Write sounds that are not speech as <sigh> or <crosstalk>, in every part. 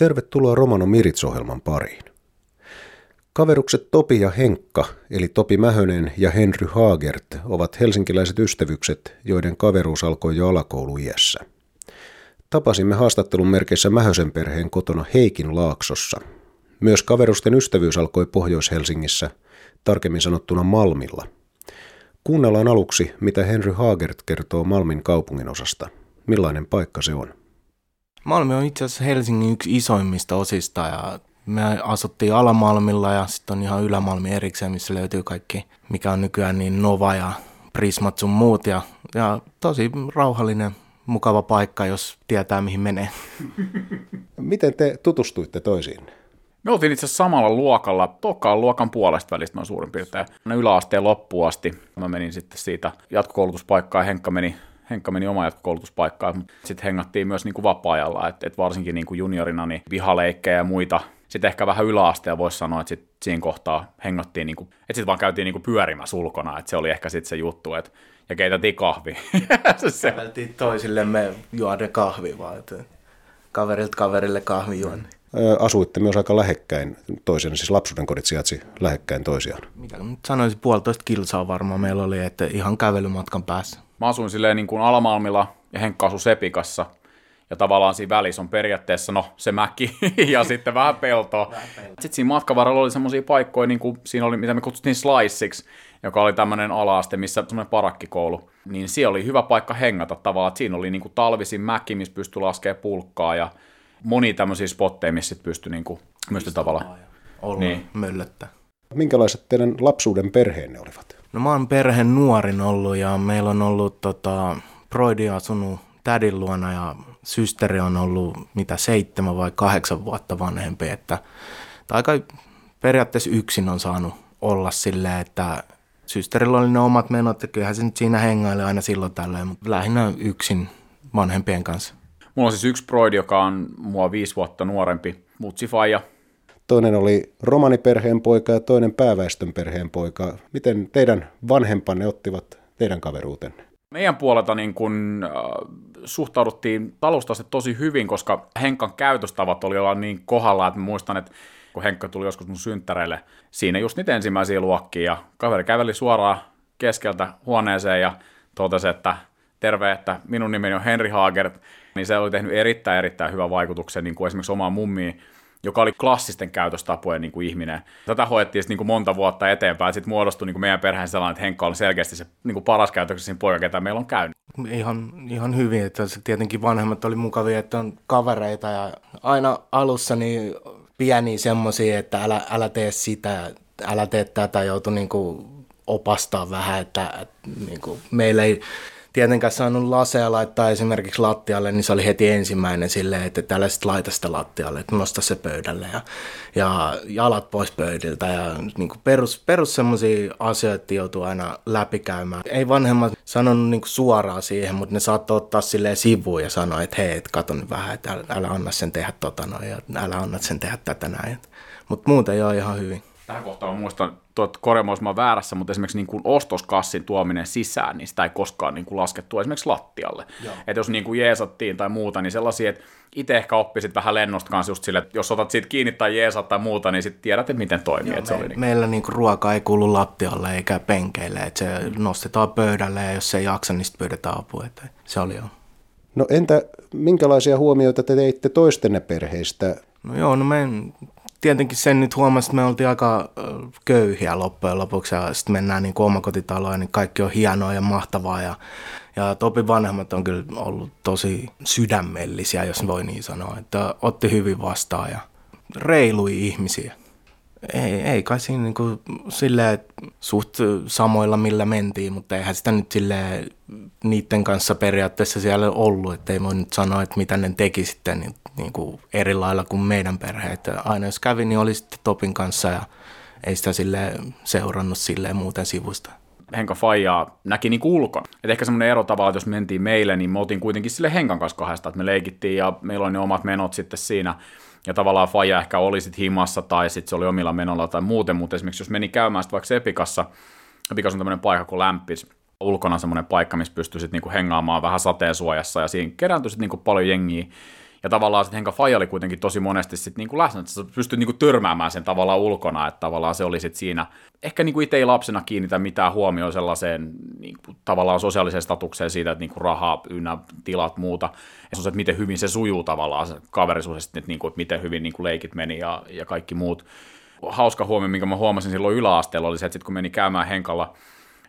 Tervetuloa Romano Mirits-ohjelman pariin. Kaverukset Topi ja Henkka, eli Topi Mähönen ja Henry Haagert, ovat helsinkiläiset ystävykset, joiden kaveruus alkoi jo alakouluiässä. Tapasimme haastattelun merkeissä Mähösen perheen kotona Heikin Laaksossa. Myös kaverusten ystävyys alkoi Pohjois-Helsingissä, tarkemmin sanottuna Malmilla. Kuunnellaan aluksi, mitä Henry Haagert kertoo Malmin kaupungin osasta. Millainen paikka se on? Malmi on itse asiassa Helsingin yksi isoimmista osista ja me asuttiin Alamalmilla ja sitten on ihan Ylämalmi erikseen, missä löytyy kaikki, mikä on nykyään niin Nova ja Prismat sun muut. Ja, ja tosi rauhallinen, mukava paikka, jos tietää mihin menee. <laughs> Miten te tutustuitte toisiin? Me oltiin itse asiassa samalla luokalla, tokaan luokan puolesta välistä noin suurin piirtein. Yläasteen loppuun asti. Mä menin sitten siitä jatkokoulutuspaikkaan ja Henkka meni Henkka meni oma jatkokoulutuspaikkaan. Sitten hengattiin myös niin kuin vapaa-ajalla, että et varsinkin niin kuin juniorina niin vihaleikkejä ja muita. Sitten ehkä vähän yläasteen voisi sanoa, että sit siinä kohtaa hengattiin, niin kuin, että sitten vaan käytiin niin kuin pyörimässä ulkona, että se oli ehkä sitten se juttu, että ja keitätiin kahvi. <laughs> se... Käveltiin toisillemme juoda kahvi vaan, että kaverilta kaverille kahvi juon. Asuitte myös aika lähekkäin toisiaan, siis lapsuuden kodit sijaitsi lähekkäin toisiaan. Mitä nyt sanoisin, puolitoista kilsaa varmaan meillä oli, että ihan kävelymatkan päässä. Mä asuin silleen niin kuin Alamalmilla ja Henkka asui Sepikassa. Ja tavallaan siinä välissä on periaatteessa no, se mäki <laughs> ja sitten vähän peltoa. Sitten siinä matkavaralla oli semmoisia paikkoja, niin kuin siinä oli, mitä me kutsuttiin sliceiksi, joka oli tämmöinen alaaste, missä semmoinen parakkikoulu. Niin siellä oli hyvä paikka hengata tavallaan. Siinä oli niin kuin talvisin mäki, missä pystyi laskemaan pulkkaa ja moni tämmöisiä spotteja, missä sitten pystyi niin kuin, myös tavallaan olla niin. möllöttä. Minkälaiset teidän lapsuuden perheenne olivat? No mä oon perheen nuorin ollut ja meillä on ollut tota, Broidi asunut tädin luona ja systeri on ollut mitä seitsemän vai kahdeksan vuotta vanhempi, että, aika periaatteessa yksin on saanut olla silleen, että systerillä oli ne omat menot ja kyllähän se nyt siinä hengaili aina silloin tällöin, mutta lähinnä yksin vanhempien kanssa. Mulla on siis yksi broidi, joka on mua viisi vuotta nuorempi, mutsifaija, Toinen oli romaniperheen poika ja toinen pääväestön perheen poika. Miten teidän vanhempanne ottivat teidän kaveruutenne? Meidän puolelta niin kun, äh, suhtauduttiin talousta tosi hyvin, koska Henkan käytöstavat oli olla niin kohdalla, että muistan, että kun Henkka tuli joskus mun synttäreille, siinä just niitä ensimmäisiä luokkia, ja kaveri käveli suoraan keskeltä huoneeseen ja totesi, että terve, että minun nimeni on Henri Haagert, niin se oli tehnyt erittäin erittäin hyvän vaikutuksen niin kuin esimerkiksi omaan mummiin, joka oli klassisten käytöstapojen niin kuin ihminen. Tätä hoettiin niin kuin monta vuotta eteenpäin. Sitten muodostui niin kuin meidän perheen sellainen, että Henkka on selkeästi se niin kuin paras käytöksessä poika, ketä meillä on käynyt. Ihan, ihan hyvin, että se tietenkin vanhemmat oli mukavia, että on kavereita ja aina alussa niin pieniä semmoisia, että älä, älä tee sitä, älä tee tätä, joutui niin kuin opastaa vähän, että, että niin kuin meillä ei tietenkään saanut lasea laittaa esimerkiksi lattialle, niin se oli heti ensimmäinen silleen, että tällä sitten laita sitä lattialle, että nosta se pöydälle ja, ja jalat pois pöydiltä ja niin kuin perus, perus semmoisia asioita joutuu aina läpikäymään. Ei vanhemmat sanonut niin kuin suoraan siihen, mutta ne saattoi ottaa silleen sivuun ja sanoa, että hei, et kato nyt vähän, että älä, älä anna sen tehdä tota noin ja älä anna sen tehdä tätä näin. Mutta muuten joo ihan hyvin tähän kohtaan muistan, tuot korjaamaan väärässä, mutta esimerkiksi niin kuin ostoskassin tuominen sisään, niin sitä ei koskaan niin kuin laskettu esimerkiksi lattialle. Että jos niin kuin jeesattiin tai muuta, niin sellaisia, että itse ehkä oppisit vähän lennosta kanssa just sille, että jos otat siitä kiinni tai jeesat tai muuta, niin sitten tiedät, että miten toimii. Joo, että me, se oli niin... Meillä niin kuin ruoka ei kuulu lattialle eikä penkeille, että se nostetaan pöydälle ja jos se ei jaksa, niin sitten pyydetään apua. Että se oli jo. No entä minkälaisia huomioita te teitte toistenne perheistä? No joo, no me tietenkin sen nyt huomasi, että me oltiin aika köyhiä loppujen lopuksi ja sitten mennään niin omakotitaloon niin kaikki on hienoa ja mahtavaa ja, ja Topi vanhemmat on kyllä ollut tosi sydämellisiä, jos voi niin sanoa, että otti hyvin vastaan ja reilui ihmisiä. Ei, ei kai siinä niin kuin silleen suht samoilla millä mentiin, mutta eihän sitä nyt sille niiden kanssa periaatteessa siellä ollut, että ei voi nyt sanoa, että mitä ne teki sitten niin, niin kuin eri lailla kuin meidän perhe. Että aina jos kävi, niin oli sitten Topin kanssa ja ei sitä sille seurannut silleen muuten sivusta. Henka Fajaa näki niin ulkon. Et ehkä semmoinen ero tavalla, että jos mentiin meille, niin me oltiin kuitenkin sille Henkan kanssa kahdesta, että me leikittiin ja meillä oli ne omat menot sitten siinä ja tavallaan Faja ehkä oli sitten himassa tai sitten se oli omilla menolla tai muuten, mutta esimerkiksi jos meni käymään sitten vaikka Epikassa, Epikas on tämmöinen paikka kuin Lämpis, ulkona semmoinen paikka, missä pystyy sitten niinku hengaamaan vähän sateensuojassa ja siinä kerääntyi sitten niinku paljon jengiä, Ja tavallaan sitten Henka Faija oli kuitenkin tosi monesti sit niinku läsnä, että sä pystyt niinku törmäämään sen tavallaan ulkona, että tavallaan se oli sitten siinä. Ehkä niinku itse ei lapsena kiinnitä mitään huomioon sellaiseen niinku, tavallaan sosiaaliseen statukseen siitä, että niinku rahaa ynnä tilat muuta. Ja se on se, että miten hyvin se sujuu tavallaan se kaverisuus, että, niinku, että miten hyvin niinku leikit meni ja, ja kaikki muut. Hauska huomio, minkä mä huomasin silloin yläasteella, oli se, että sit kun meni käymään Henkalla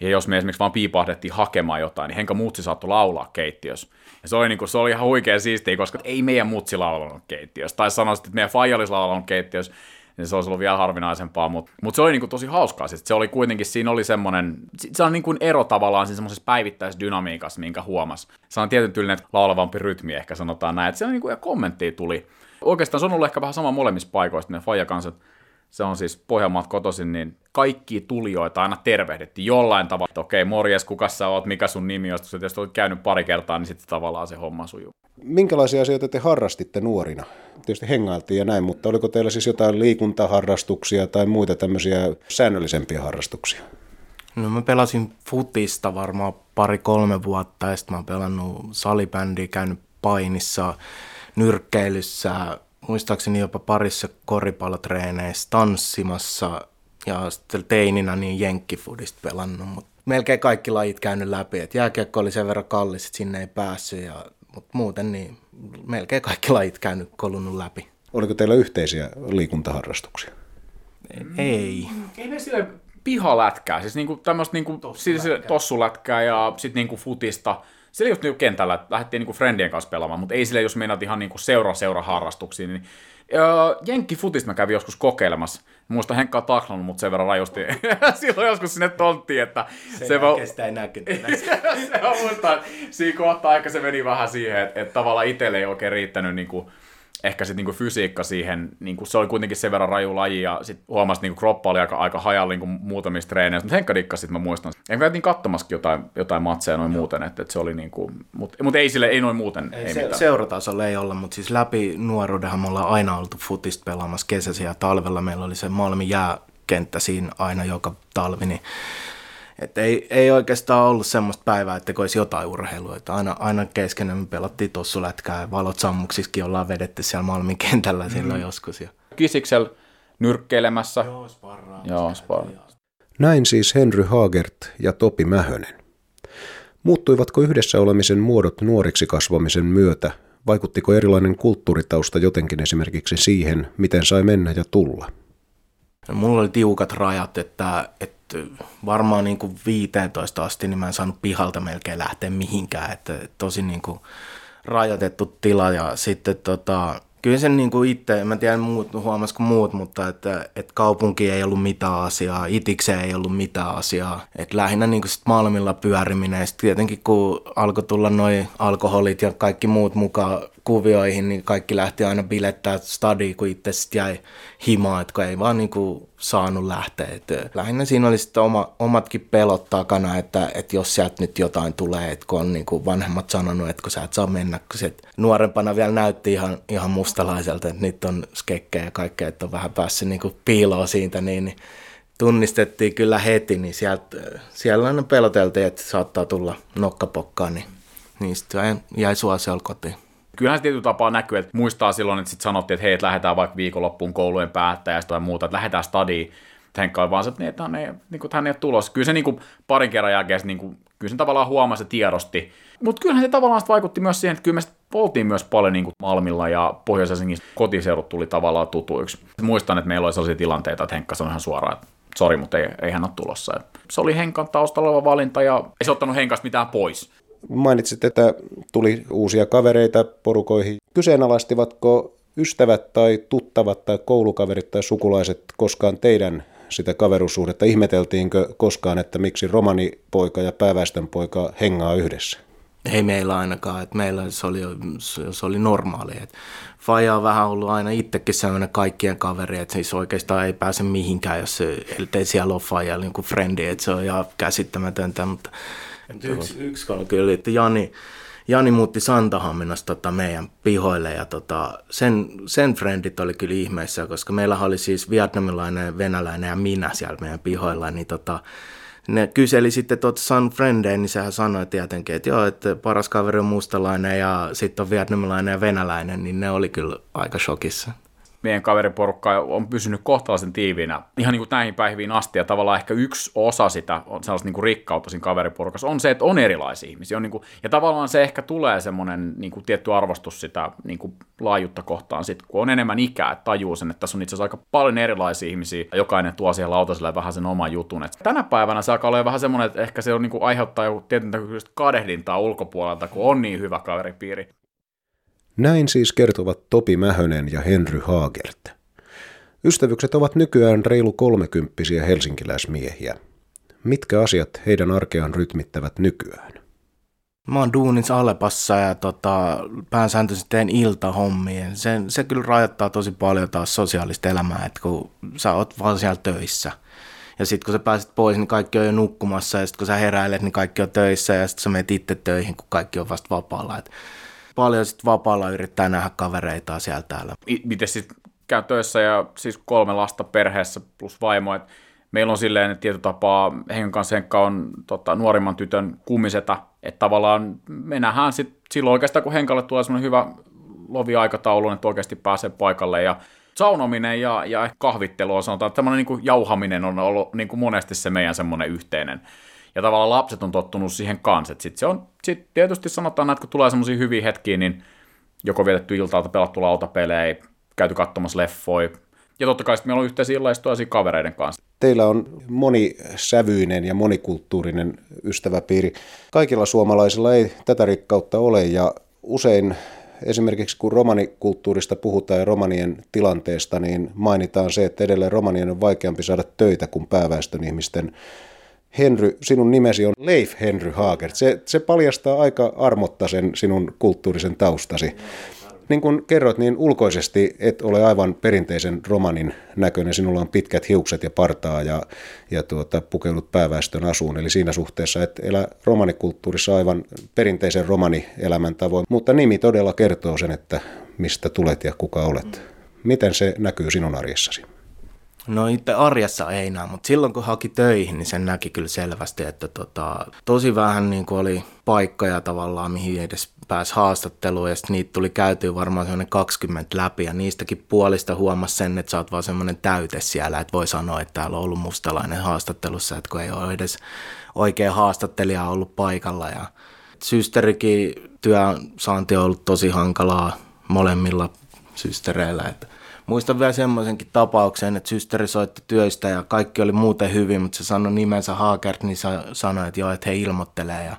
ja jos me esimerkiksi vaan piipahdettiin hakemaan jotain, niin Henka Mutsi saattoi laulaa keittiössä. Ja se oli, niin kuin, se oli ihan huikea siistiä, koska ei meidän Mutsi laulanut keittiössä. Tai sanoisin, että meidän Faija olisi laulanut keittiössä, niin se olisi ollut vielä harvinaisempaa, mutta mut se oli niin kuin tosi hauskaa. Siis se oli kuitenkin, siinä oli semmoinen, se on niin kuin ero tavallaan siinä semmoisessa päivittäisdynamiikassa, minkä huomas. Se on tietyn tyylinen laulavampi rytmi, ehkä sanotaan näin, että siellä kuin, ja kommenttia tuli. Oikeastaan se on ollut ehkä vähän sama molemmissa paikoissa, ne Faija kanssa, se on siis Pohjanmaat kotoisin, niin kaikki tulijoita aina tervehdittiin jollain tavalla, että okei, morjes, kuka sä oot, mikä sun nimi on, jos olet käynyt pari kertaa, niin sitten tavallaan se homma sujuu. Minkälaisia asioita te harrastitte nuorina? Tietysti hengailtiin ja näin, mutta oliko teillä siis jotain liikuntaharrastuksia tai muita tämmöisiä säännöllisempiä harrastuksia? No mä pelasin futista varmaan pari-kolme vuotta ja sitten mä oon pelannut salibändiä, käynyt painissa, nyrkkeilyssä, muistaakseni jopa parissa koripallotreeneissä tanssimassa ja sitten teininä niin jenkkifudista pelannut, mutta melkein kaikki lajit käynyt läpi. Et jääkiekko oli sen verran kallis, että sinne ei päässyt, ja, mutta muuten niin melkein kaikki lajit käynyt kolunut läpi. Oliko teillä yhteisiä liikuntaharrastuksia? Ei. Ei ne sille pihalätkää, siis niinku tämmöistä niinku, tossulätkää. Siis tossulätkää ja sitten niinku futista – sillä just niinku kentällä, että lähdettiin niinku friendien kanssa pelaamaan, mutta ei sille, jos mennään ihan niinku seura-seura harrastuksiin, niin Jenkki futista mä kävin joskus kokeilemassa. Muista Henkka on taklannut mut sen verran rajusti <laughs> silloin joskus sinne tonttiin, että se, se va... sitä ei <laughs> se on muista, siinä kohtaa ehkä se meni vähän siihen, että, että tavallaan itselle ei oikein riittänyt niin kuin, ehkä sitten niinku fysiikka siihen, niinku, se oli kuitenkin sen verran raju laji, ja sitten huomasi, että niinku, kroppa oli aika, aika hajalla niinku, muutamissa treeneissä, mutta Henkka dikkas sitten mä muistan. En käytiin katsomaskin jotain, jotain matseja noin muuten, että, että se oli niinku, mutta mut ei sille, ei noin muuten, ei, ei se, mitään. Seuratasolla ei olla, mutta siis läpi nuoruudenhan me ollaan aina oltu futista pelaamassa kesäisiä ja talvella meillä oli se Malmi jääkenttä siinä aina joka talvi, niin että ei, ei oikeastaan ollut semmoista päivää, että olisi jotain urheilua. Että aina, aina kesken me pelattiin lätkää ja valot sammuksissakin ollaan vedetty siellä Malmin kentällä mm. silloin joskus. Ja... Kisiksel nyrkkeilemässä. Joo, sparraa. Joo, sparraa. Näin siis Henry Hagert ja Topi Mähönen. Muuttuivatko yhdessä olemisen muodot nuoriksi kasvamisen myötä? Vaikuttiko erilainen kulttuuritausta jotenkin esimerkiksi siihen, miten sai mennä ja tulla? No, mulla oli tiukat rajat, että, että varmaan niin kuin 15 asti niin mä en saanut pihalta melkein lähteä mihinkään, että tosi niin kuin rajoitettu tila ja sitten tota, kyllä sen niin kuin itse, en tiedä muut, huomasiko muut, mutta että, että kaupunki ei ollut mitään asiaa, itikseen ei ollut mitään asiaa. että lähinnä niin kuin sit Malmilla pyöriminen ja sitten tietenkin kun alkoi tulla noin alkoholit ja kaikki muut mukaan kuvioihin, niin kaikki lähti aina bilettää stadi, kun itse sitten jäi himaa, että kun ei vaan niin kuin saanut lähteä. Et lähinnä siinä oli sitten oma, omatkin pelot takana, että, että jos sieltä nyt jotain tulee, että kun on niin kuin vanhemmat sanonut, että kun sä et saa mennä, kun se nuorempana vielä näytti ihan, ihan mustalaiselta, että nyt on skekkejä ja kaikkea, että on vähän päässyt niin kuin piiloon siitä, niin, niin tunnistettiin kyllä heti, niin sieltä, siellä aina peloteltiin, että saattaa tulla nokkapokkaan, niin, niin sitten jäi suosiolla kotiin kyllähän se tietyllä tapaa näkyy, että muistaa silloin, että sitten sanottiin, että hei, että lähdetään vaikka viikonloppuun koulujen päättäjästä tai muuta, että lähdetään stadiin. Henkka vaan se, että, niin, että hän, ei, niin kuin, hän ei ole tulossa. Kyllä se niin kuin, parin kerran jälkeen niin kuin, kyllä se tavallaan huomasi ja tiedosti. Mutta kyllähän se tavallaan vaikutti myös siihen, että kyllä me oltiin myös paljon niin kuin Malmilla ja pohjois kotiseudut tuli tavallaan tutuiksi. Muistan, että meillä oli sellaisia tilanteita, että Henkka sanoi ihan suoraan, että sori, mutta ei, ei hän ole tulossa. Se oli Henkan taustalla oleva valinta ja ei se ottanut Henkasta mitään pois. Mainitsit, että tuli uusia kavereita porukoihin. Kyseenalaistivatko ystävät tai tuttavat tai koulukaverit tai sukulaiset koskaan teidän sitä kaveruussuhdetta? Ihmeteltiinkö koskaan, että miksi romanipoika ja pääväestön poika hengaa yhdessä? Ei meillä ainakaan, että meillä se oli, se oli normaali. Että Faija on vähän ollut aina itsekin sellainen kaikkien kaveri, että siis oikeastaan ei pääse mihinkään, jos ei siellä ole Faija niin kuin frendi, että se on ihan käsittämätöntä, mutta Yksi, yksi oli kyllä, että Jani, Jani muutti Santahaminasta tota meidän pihoille ja tota, sen, sen frendit oli kyllä ihmeissä, koska meillä oli siis vietnamilainen, venäläinen ja minä siellä meidän pihoilla, niin tota, ne kyseli sitten tuota San Friendeen, niin sehän sanoi tietenkin, että joo, että paras kaveri on mustalainen ja sitten on vietnamilainen ja venäläinen, niin ne oli kyllä aika shokissa meidän kaveriporukka on pysynyt kohtalaisen tiiviinä ihan niin kuin näihin päiviin asti, ja tavallaan ehkä yksi osa sitä on sellaista niin kuin rikkautta siinä kaveriporukassa on se, että on erilaisia ihmisiä, on niin kuin, ja tavallaan se ehkä tulee semmoinen niin kuin tietty arvostus sitä niin kuin laajuutta kohtaan, sit, kun on enemmän ikää, että tajuu sen, että tässä on itse asiassa aika paljon erilaisia ihmisiä, ja jokainen tuo siihen lautaselle vähän sen oman jutun. Et tänä päivänä se alkaa olla vähän semmoinen, että ehkä se on niin kuin aiheuttaa joku tietyn kadehdintaa ulkopuolelta, kun on niin hyvä kaveripiiri. Näin siis kertovat Topi Mähönen ja Henry Haagert. Ystävykset ovat nykyään reilu kolmekymppisiä helsinkiläismiehiä. Mitkä asiat heidän arkeaan rytmittävät nykyään? Mä oon duunissa Alepassa ja tota, pääsääntöisesti teen iltahommia. Se, se kyllä rajoittaa tosi paljon taas sosiaalista elämää, että kun sä oot vaan siellä töissä. Ja sitten kun sä pääset pois, niin kaikki on jo nukkumassa ja sitten kun sä heräilet, niin kaikki on töissä ja sitten sä menet itse töihin, kun kaikki on vasta vapaalla. Et paljon sitten vapaalla yrittää nähdä kavereita siellä täällä. Miten sitten käy töissä ja siis kolme lasta perheessä plus vaimo, että meillä on silleen, että tietyllä tapaa kanssa Henkka on tota, nuorimman tytön kummiseta, että tavallaan me nähdään sit, silloin oikeastaan, kun Henkalle tulee semmoinen hyvä loviaikataulu, että oikeasti pääsee paikalle ja saunominen ja, ja kahvittelu on sanotaan, että semmoinen niin jauhaminen on ollut niin kuin monesti se meidän semmoinen yhteinen ja tavallaan lapset on tottunut siihen kanssa. Sitten se on, sit tietysti sanotaan, että kun tulee semmoisia hyviä hetkiä, niin joko vietetty iltaalta, pelattu lautapelejä, käyty katsomassa leffoja, ja totta kai meillä on yhteisiä illaistoisia kavereiden kanssa. Teillä on monisävyinen ja monikulttuurinen ystäväpiiri. Kaikilla suomalaisilla ei tätä rikkautta ole ja usein esimerkiksi kun romanikulttuurista puhutaan ja romanien tilanteesta, niin mainitaan se, että edelleen romanien on vaikeampi saada töitä kuin pääväestön ihmisten Henry, sinun nimesi on Leif Henry Hager. Se, se paljastaa aika armotta sen sinun kulttuurisen taustasi. Niin kuin kerroit, niin ulkoisesti et ole aivan perinteisen romanin näköinen. Sinulla on pitkät hiukset ja partaa ja, ja tuota, pukeudut pääväestön asuun. Eli siinä suhteessa et elä romanikulttuurissa aivan perinteisen romanielämän tavoin. Mutta nimi todella kertoo sen, että mistä tulet ja kuka olet. Miten se näkyy sinun arjessasi? No itse arjessa ei näe, mutta silloin kun haki töihin, niin sen näki kyllä selvästi, että tota, tosi vähän niin kuin oli paikkoja tavallaan, mihin edes pääsi haastatteluun, ja sitten niitä tuli käytyä varmaan semmoinen 20 läpi, ja niistäkin puolista huomasi sen, että sä oot vaan semmoinen täyte siellä, että voi sanoa, että täällä on ollut mustalainen haastattelussa, että kun ei ole edes oikea haastattelija ollut paikalla, ja systerikin työsaanti on ollut tosi hankalaa molemmilla systereillä, että Muistan vielä semmoisenkin tapauksen, että systeri soitti työstä ja kaikki oli muuten hyvin, mutta se sanoi nimensä Haakert, niin sa- sanoi, että joo, että he ilmoittelee. Ja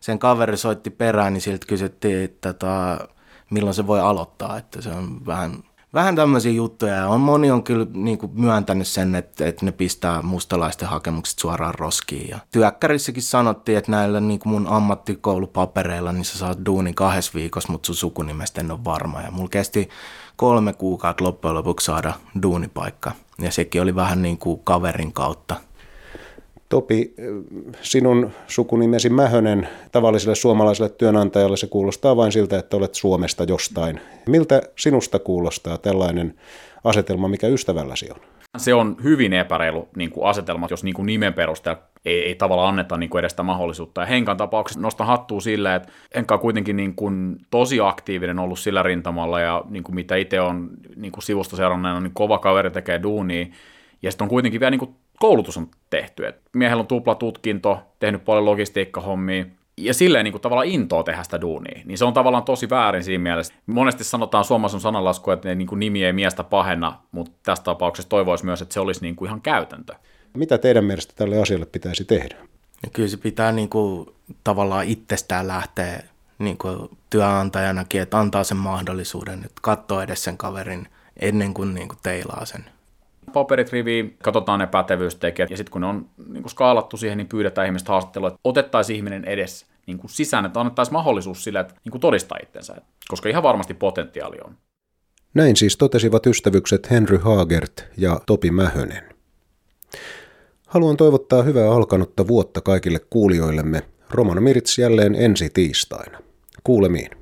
sen kaveri soitti perään, niin siltä kysyttiin, että tota, milloin se voi aloittaa, että se on vähän vähän tämmöisiä juttuja. Ja on, moni on kyllä niin kuin myöntänyt sen, että, että ne pistää mustalaisten hakemukset suoraan roskiin. Ja työkkärissäkin sanottiin, että näillä niin kuin mun ammattikoulupapereilla niin sä saat duunin kahdessa viikossa, mutta sun sukunimestä en ole varma. Ja mulla kesti kolme kuukautta loppujen lopuksi saada duunipaikka. Ja sekin oli vähän niin kuin kaverin kautta. Topi, sinun sukunimesi Mähönen tavalliselle suomalaiselle työnantajalle se kuulostaa vain siltä, että olet Suomesta jostain. Miltä sinusta kuulostaa tällainen asetelma, mikä ystävälläsi on? Se on hyvin epäreilu niin kuin asetelma, jos niin kuin nimen perusteella ei, ei tavallaan anneta niin kuin edes sitä mahdollisuutta. Ja Henkan tapauksessa nostan hattua sille, että Henka on kuitenkin niin kuin tosi aktiivinen ollut sillä rintamalla ja niin kuin mitä itse on niin kuin sivusta seuranneena, niin kova kaveri tekee duunia. Ja sitten on kuitenkin vielä niin kuin koulutus on tehty. Et miehellä on tupla tutkinto, tehnyt paljon logistiikkahommia, ja silleen niin kuin tavallaan intoa tehdä sitä duunia, niin se on tavallaan tosi väärin siinä mielessä. Monesti sanotaan suomalaisen sananlasku, että niin kuin nimi ei miestä pahenna, mutta tässä tapauksessa toivoisi myös, että se olisi niin kuin ihan käytäntö. Mitä teidän mielestä tälle asialle pitäisi tehdä? Ja kyllä se pitää niin kuin, tavallaan itsestään lähteä niin kuin työnantajanakin, että antaa sen mahdollisuuden, että katsoo edes sen kaverin ennen kuin, niin kuin teilaa sen paperit riviin, katsotaan ne pätevyystekijät, ja sitten kun ne on niin kuin skaalattu siihen, niin pyydetään ihmistä haastattelua, että otettaisiin ihminen edes niin kuin sisään, että annettaisiin mahdollisuus sille, että niin kuin todistaa itsensä, koska ihan varmasti potentiaali on. Näin siis totesivat ystävykset Henry Haagert ja Topi Mähönen. Haluan toivottaa hyvää alkanutta vuotta kaikille kuulijoillemme. Romano Mirits jälleen ensi tiistaina. Kuulemiin.